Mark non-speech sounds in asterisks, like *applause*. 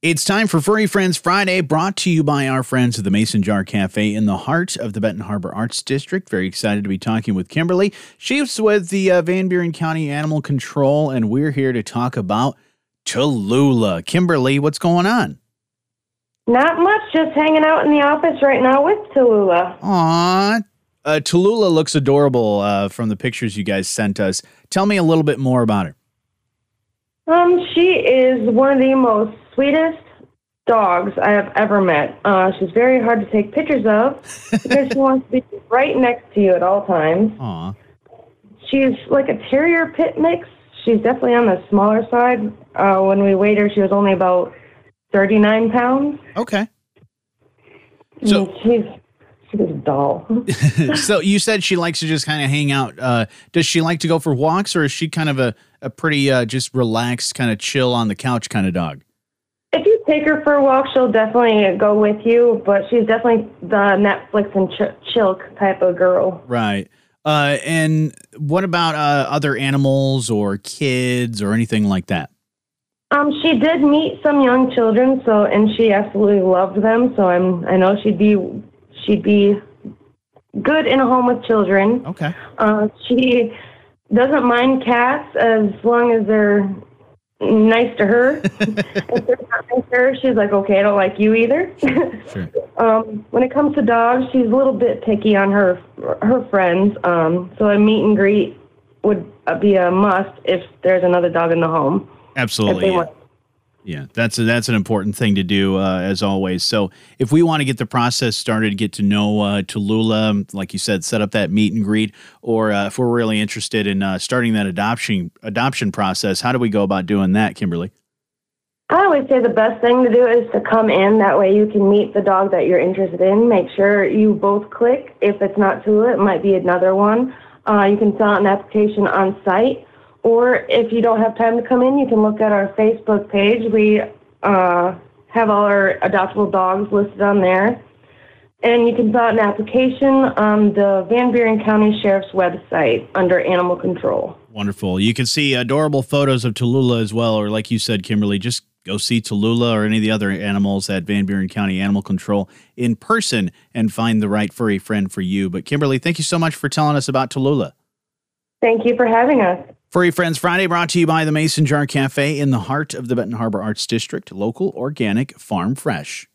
It's time for Furry Friends Friday, brought to you by our friends at the Mason Jar Cafe in the heart of the Benton Harbor Arts District. Very excited to be talking with Kimberly. She's with the uh, Van Buren County Animal Control, and we're here to talk about Telulla. Kimberly, what's going on? Not much, just hanging out in the office right now with Telulla. Aw, uh, Telulla looks adorable uh, from the pictures you guys sent us. Tell me a little bit more about her. Um, she is one of the most sweetest dogs I have ever met. Uh, she's very hard to take pictures of because she *laughs* wants to be right next to you at all times. Aw, She's like a terrier pit mix. She's definitely on the smaller side. Uh, when we weighed her, she was only about 39 pounds. okay. So- And she's she's a doll. *laughs* so you said she likes to just kind of hang out. Uh, does she like to go for walks, or is she kind of a, a pretty uh, just relaxed, kind of chill on the couch kind of dog? If you take her for a walk, she'll definitely go with you, but she's definitely the Netflix and ch- chill type of girl. Right. Uh, and what about uh, other animals or kids or anything like that? Um, she did meet some young children, so and she absolutely loved them. So I'm I know she'd be she'd be good in a home with children. Okay. Uh, she doesn't mind cats as long as they're nice to her. *laughs* if they're not nice to her, she's like, okay, I don't like you either. *laughs* Sure. Um, when it comes to dogs, she's a little bit picky on her her friends. Um, so a meet and greet would be a must if there's another dog in the home. Absolutely. Yeah. Yeah, that's a, that's an important thing to do uh, as always. So if we want to get the process started, get to know uh, Telulla, like you said, set up that meet and greet, or uh, if we're really interested in uh, starting that adoption adoption process, how do we go about doing that, Kimberly? I always say the best thing to do is to come in. That way you can meet the dog that you're interested in. Make sure you both click. If it's not Tula, it might be another one. Uh, you can fill out an application on site. Or if you don't have time to come in, you can look at our Facebook page. We uh, have all our adoptable dogs listed on there. And you can fill out an application on the Van Buren County Sheriff's website under Animal Control. Wonderful. You can see adorable photos of Telulla as well, or like you said, Kimberly, just go see Telulla or any of the other animals at Van Buren County Animal Control in person and find the right furry friend for you. But Kimberly, thank you so much for telling us about Telulla. Thank you for having us. Furry Friends Friday brought to you by the Mason Jar Cafe in the heart of the Benton Harbor Arts District, local, organic, farm fresh.